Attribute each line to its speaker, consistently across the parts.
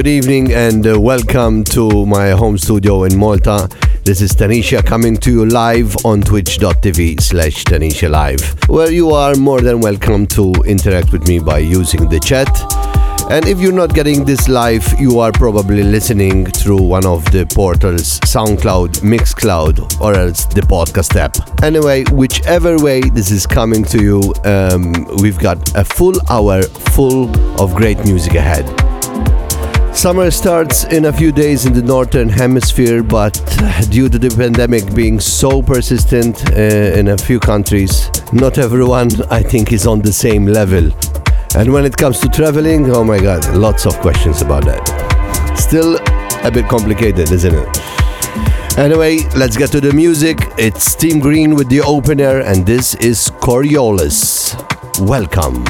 Speaker 1: Good evening and uh, welcome to my home studio in Malta. This is Tenishia coming to you live on twitch.tv slash Tenishia Live, where you are more than welcome to interact with me by using the chat. And if you're not getting this live, you are probably listening through one of the portals SoundCloud, Mixcloud, or else the podcast app. Anyway, whichever way this is coming to you, um, we've got a full hour full of great music ahead. Summer starts in a few days in the northern hemisphere, but due to the pandemic being so persistent uh, in a few countries, not everyone, I think, is on the same level. And when it comes to traveling, oh my god, lots of questions about that. Still a bit complicated, isn't it? Anyway, let's get to the music. It's Team Green with the opener, and this is Coriolis. Welcome.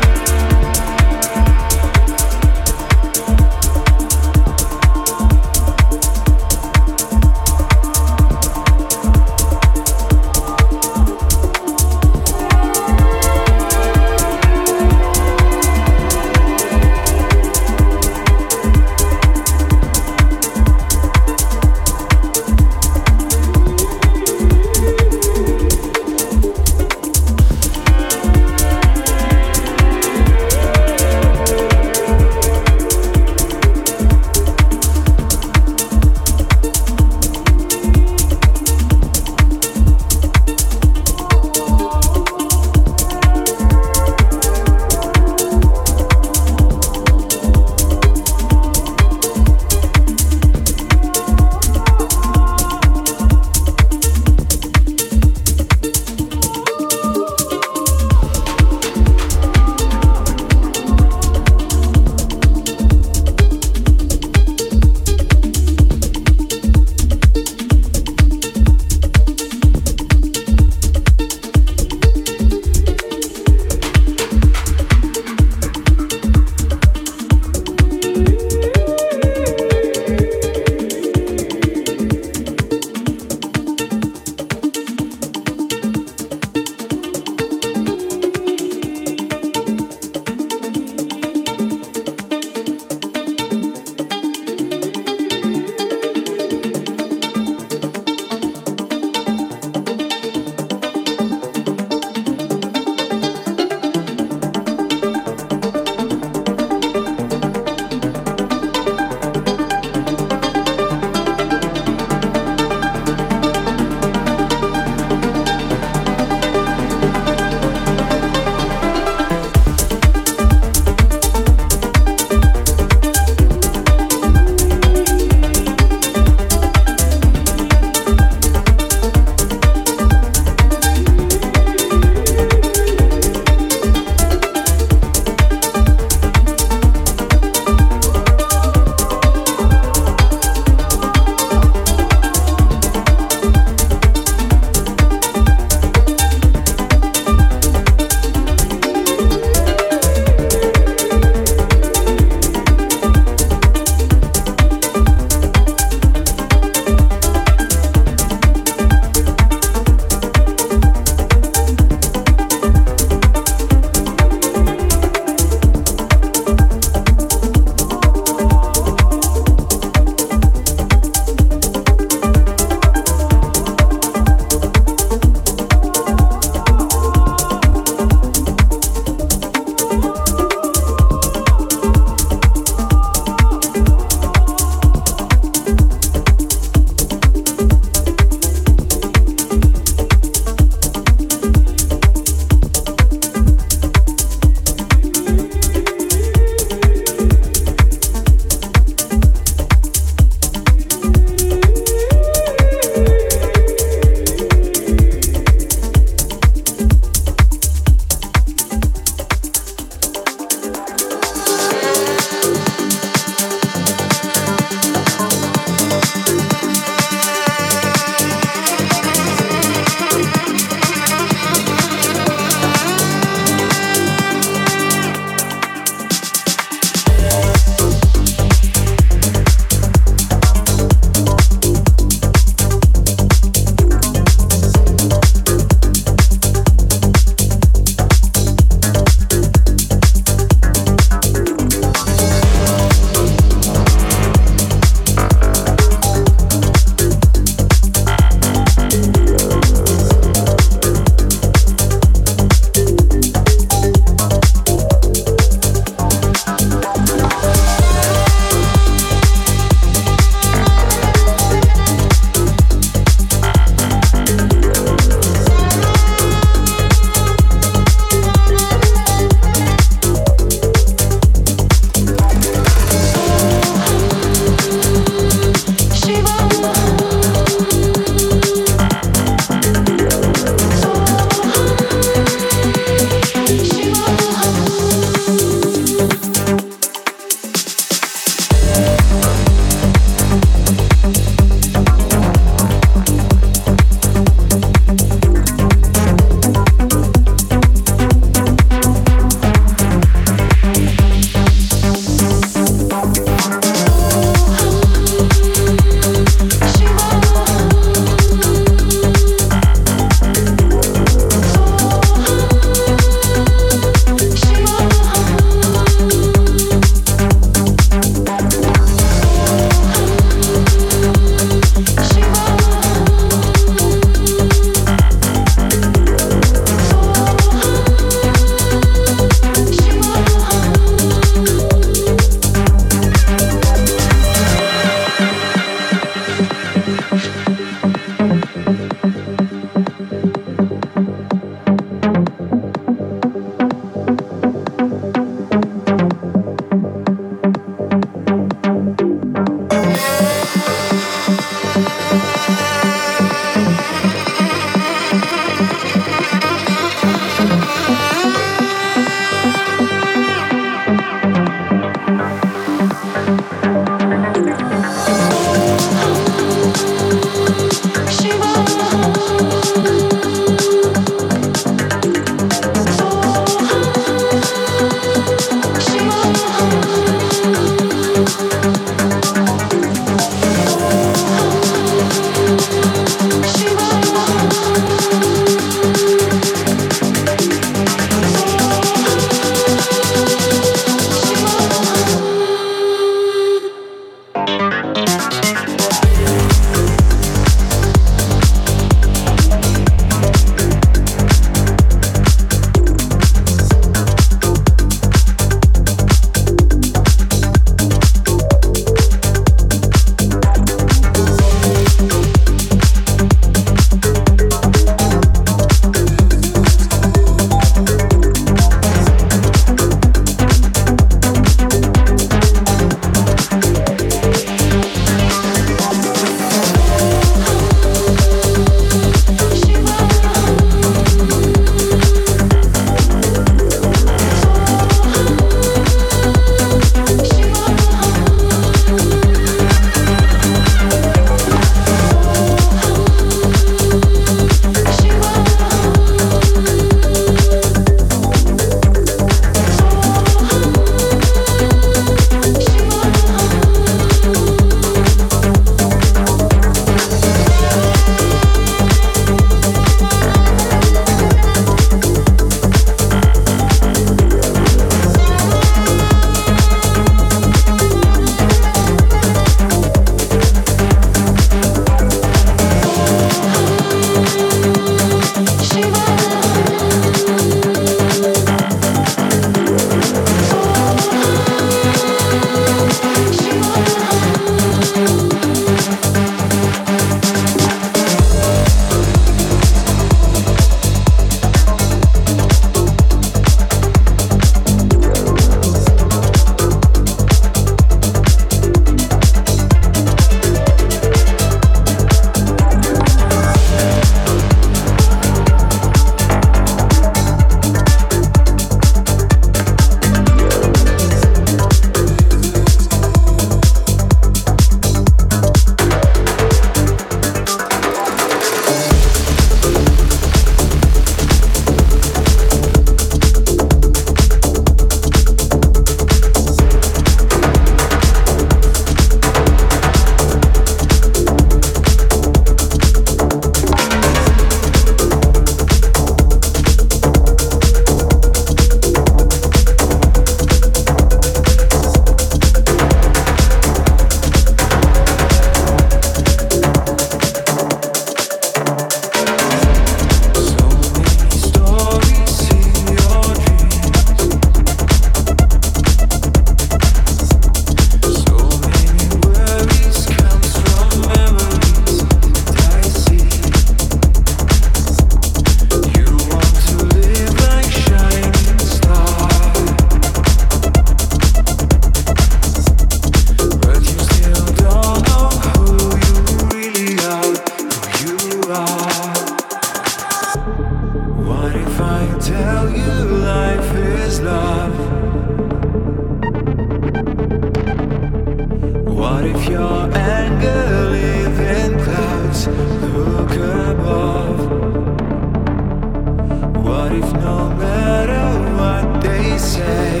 Speaker 1: If no matter what they say,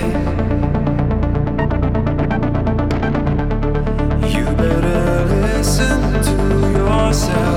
Speaker 1: you better listen to yourself.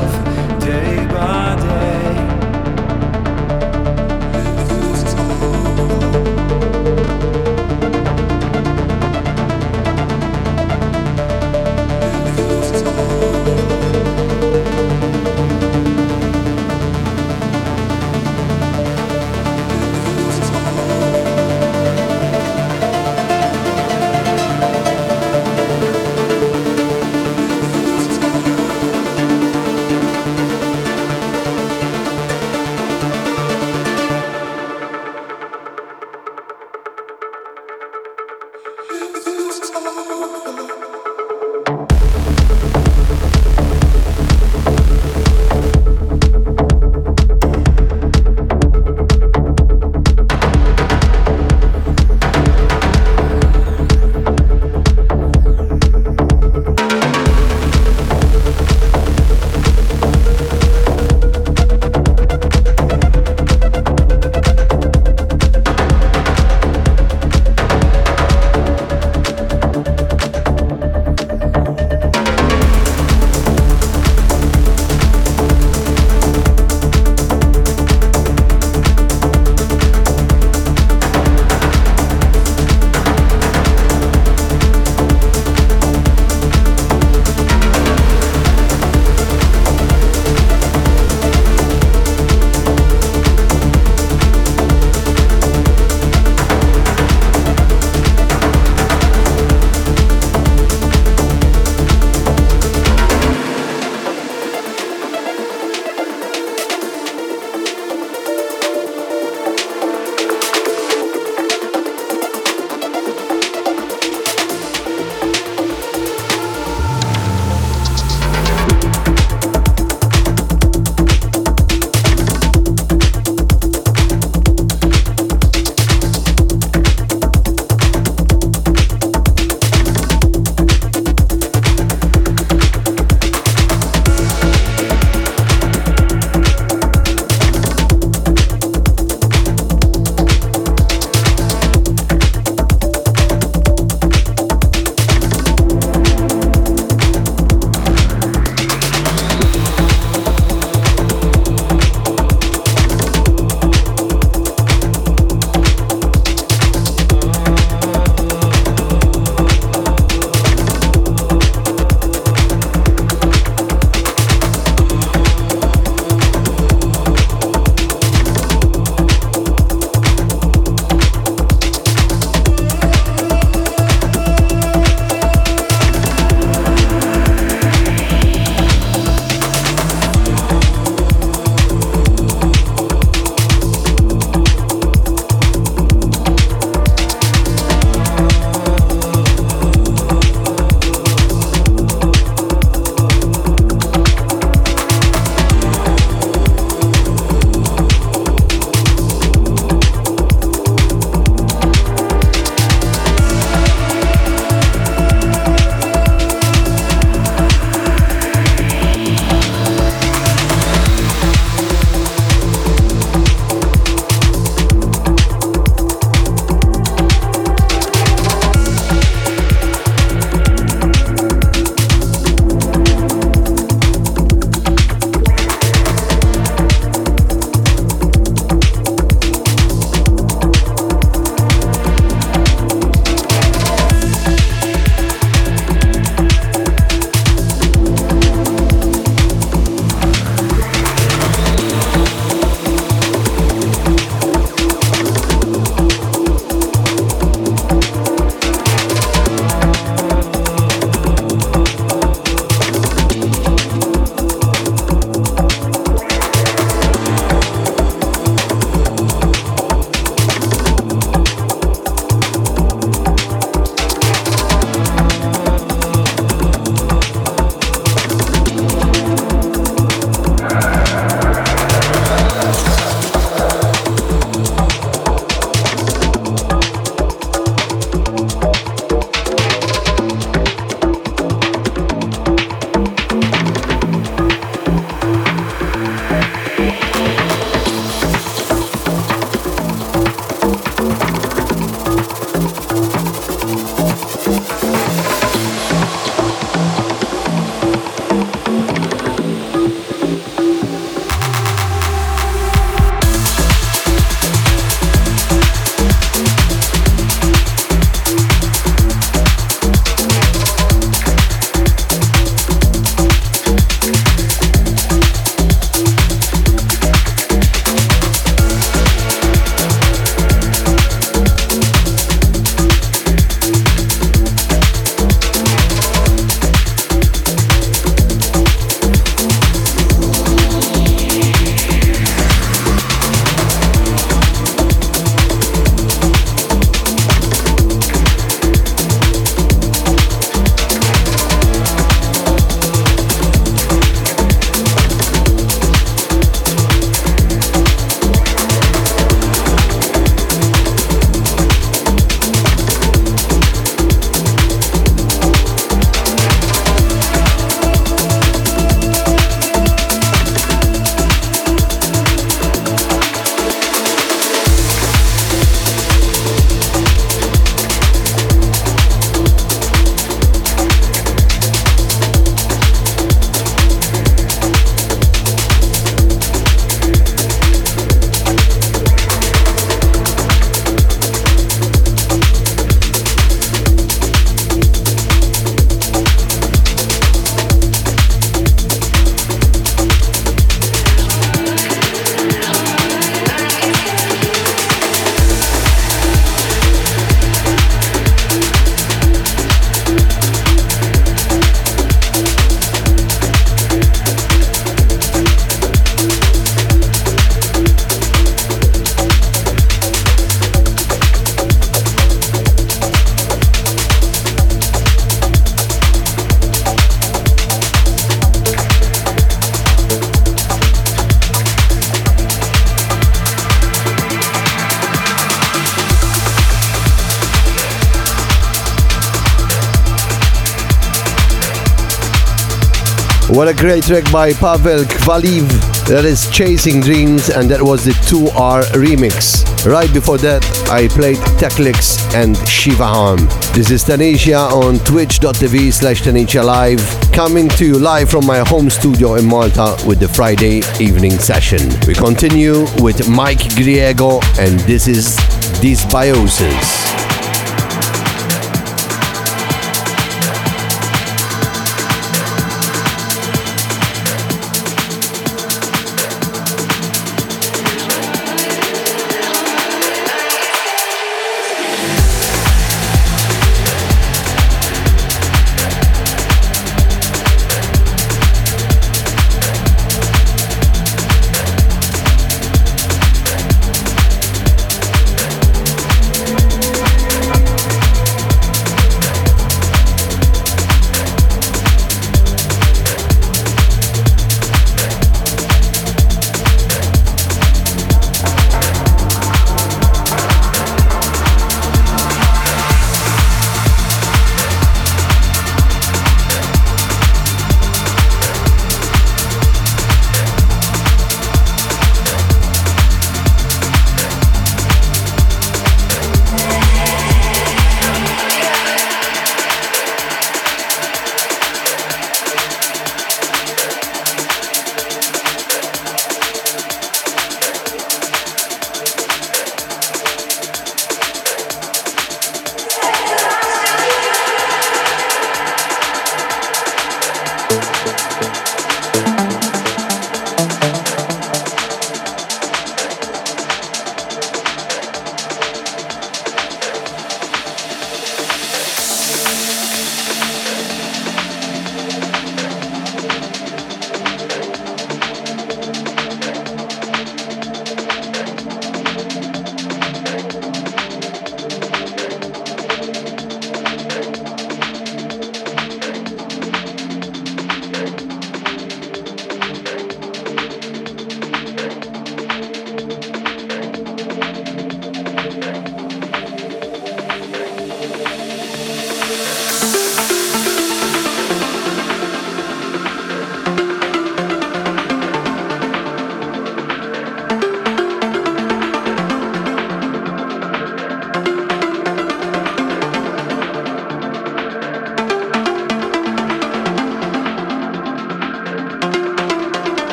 Speaker 1: What a great track by Pavel Khvaleev. That is Chasing Dreams, and that was the 2R remix. Right before that, I played Techlix and Shiva Harm. This is Tenishia on twitch.tv slash Tenishia Live, coming to you live from my home studio in Malta with the Friday evening session. We continue with Mike Griego, and this is Dysbiosis.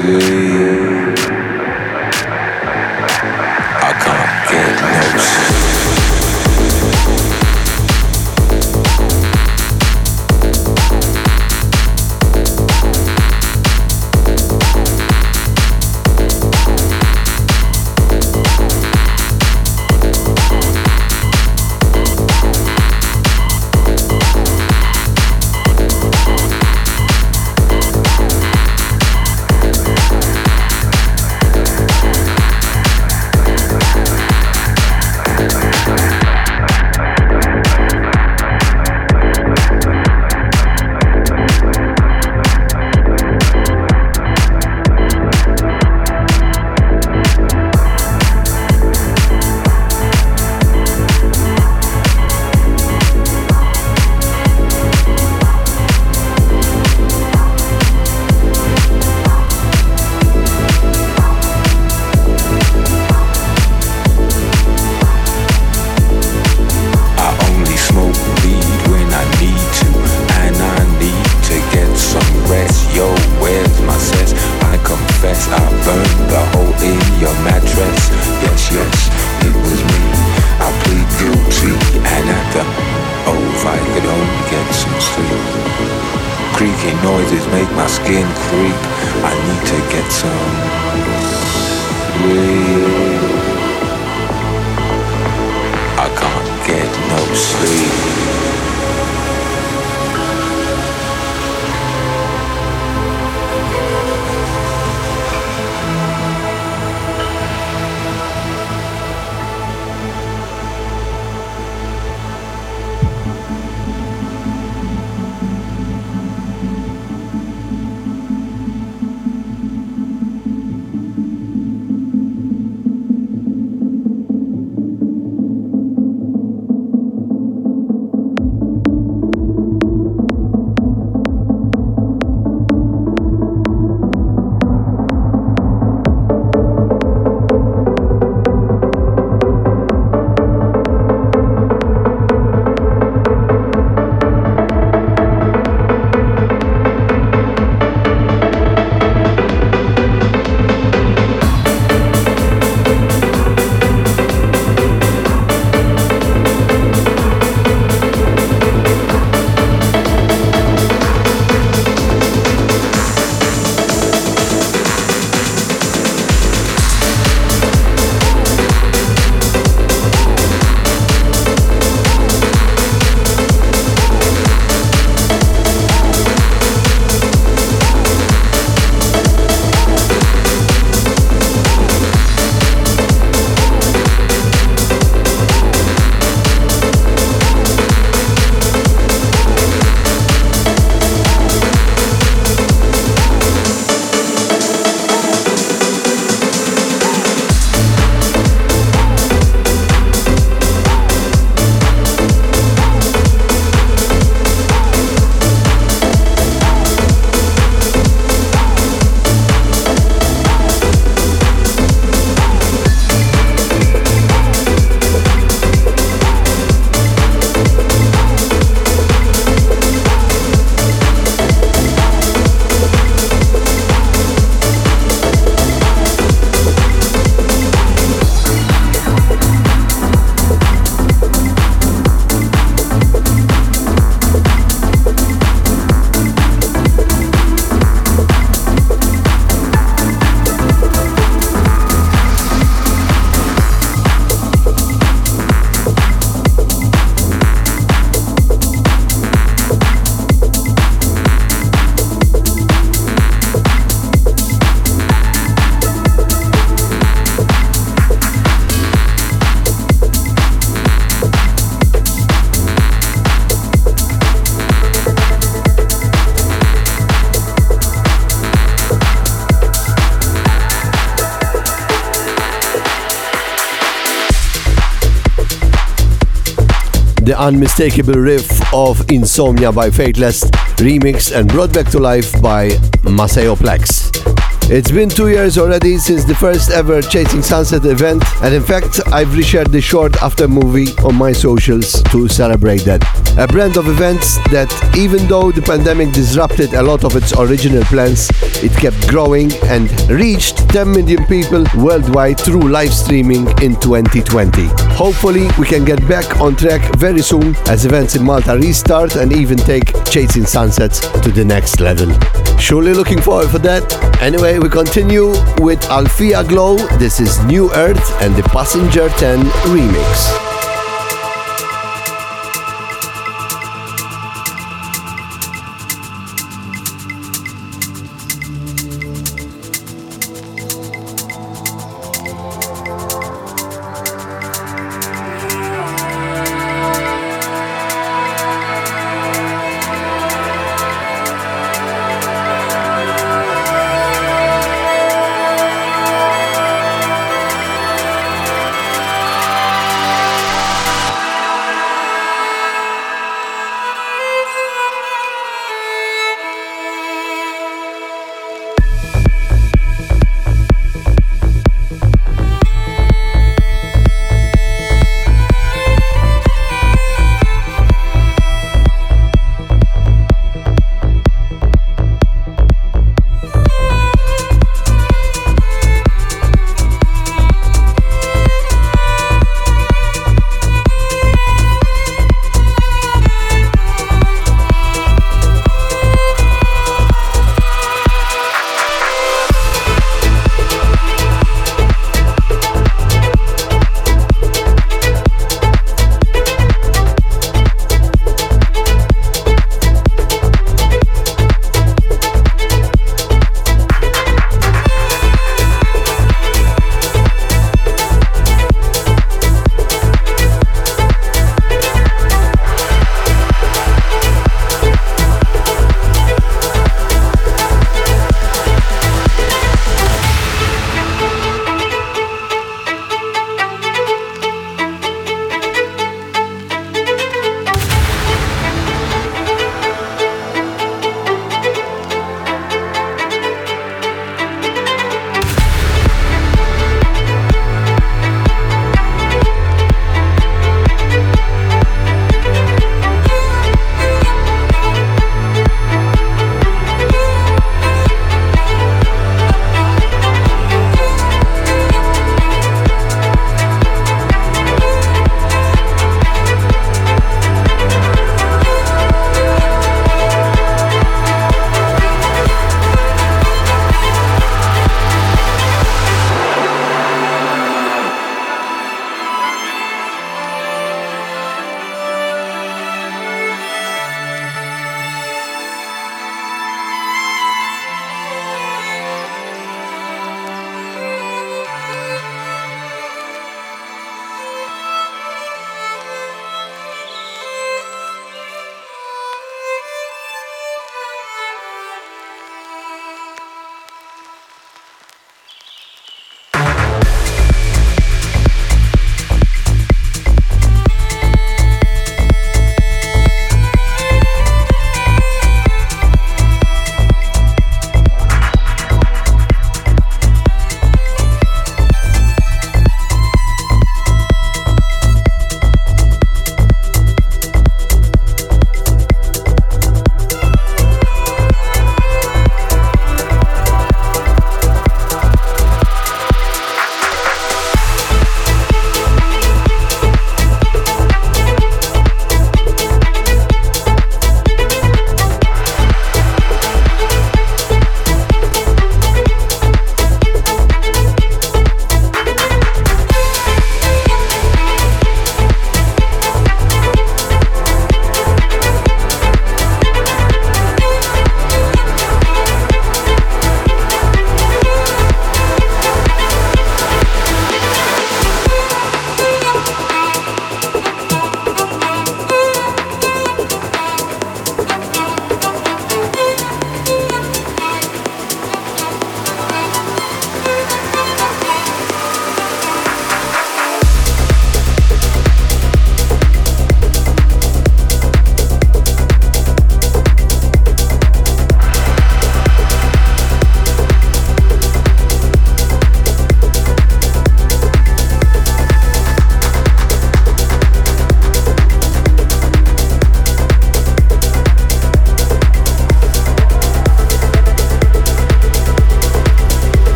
Speaker 2: Sleep.
Speaker 1: Unmistakable riff of Insomnia by Faithless, remixed and brought back to life by Maceo Plex. It's been two years already since the first ever Chasing Sunset event, and in fact, I've reshared the short after movie on my socials to celebrate that. A brand of events that, even though the pandemic disrupted a lot of its original plans, it kept growing and reached 10 million people worldwide through live streaming in 2020. Hopefully, we can get back on track very soon as events in Malta restart and even take Chasing Sunsets to the next level. Surely looking forward for that. Anyway, we continue with Alfia Glow. This is New Earth and the Passenger 10 remix.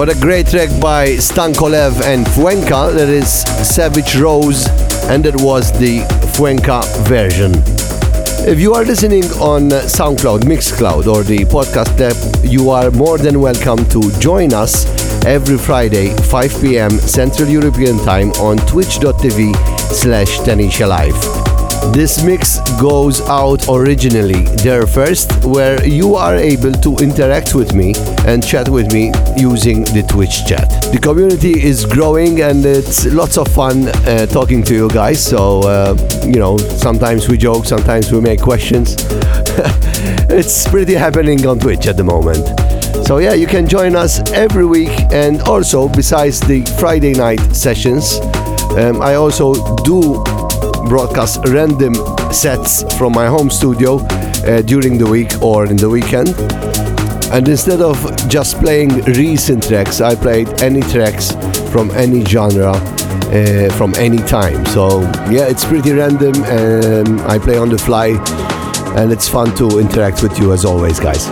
Speaker 1: What a great track by Stan Kolev and Fuenka. That is Savage Rose, and that was the Fuenka version. If you are listening on SoundCloud, Mixcloud, or the podcast app, you are more than welcome to join us every Friday, 5 p.m. Central European Time on twitch.tv slash Tenishia Live. This mix goes out originally there first, where you are able to interact with me and chat with me using the Twitch chat. The community is growing and it's lots of fun uh, talking to you guys. So, uh, you know, sometimes we joke, sometimes we make questions. it's pretty happening on Twitch at the moment. So yeah, you can join us every week, and also besides the Friday night sessions, um, I also do broadcast random sets from my home studio uh, during the week or in the weekend. And instead of just playing recent tracks, I played any tracks from any genre, uh, from any time. So yeah, it's pretty random. Um, I play on the fly, and it's fun to interact with you as always, guys.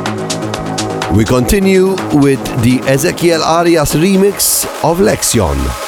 Speaker 1: We continue with the Ezequiel Arias remix of Lexion.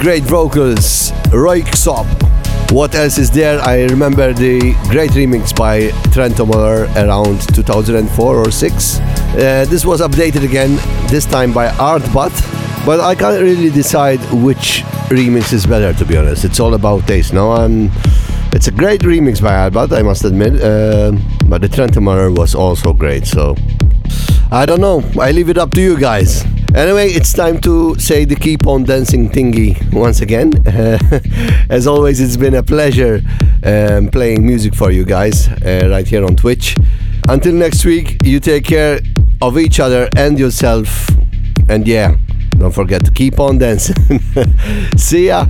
Speaker 1: Great, vocals. Röyksopp. What else is there? I remember the great remix by Trentemøller around 2004 or 6. Uh, this was updated again, this time by ARTBAT, but I can't really decide which remix is better to be honest. It's all about taste. Now I'm It's a great remix by Albert, I must admit. Uh, but the Trentemøller was also great, so I don't know. I leave it up to you guys. Anyway, it's time to say the keep on dancing thingy once again. As always, it's been a pleasure um, playing music for you guys uh, right here on Twitch. Until next week, you take care of each other and yourself. And yeah, don't forget to keep on dancing. See ya.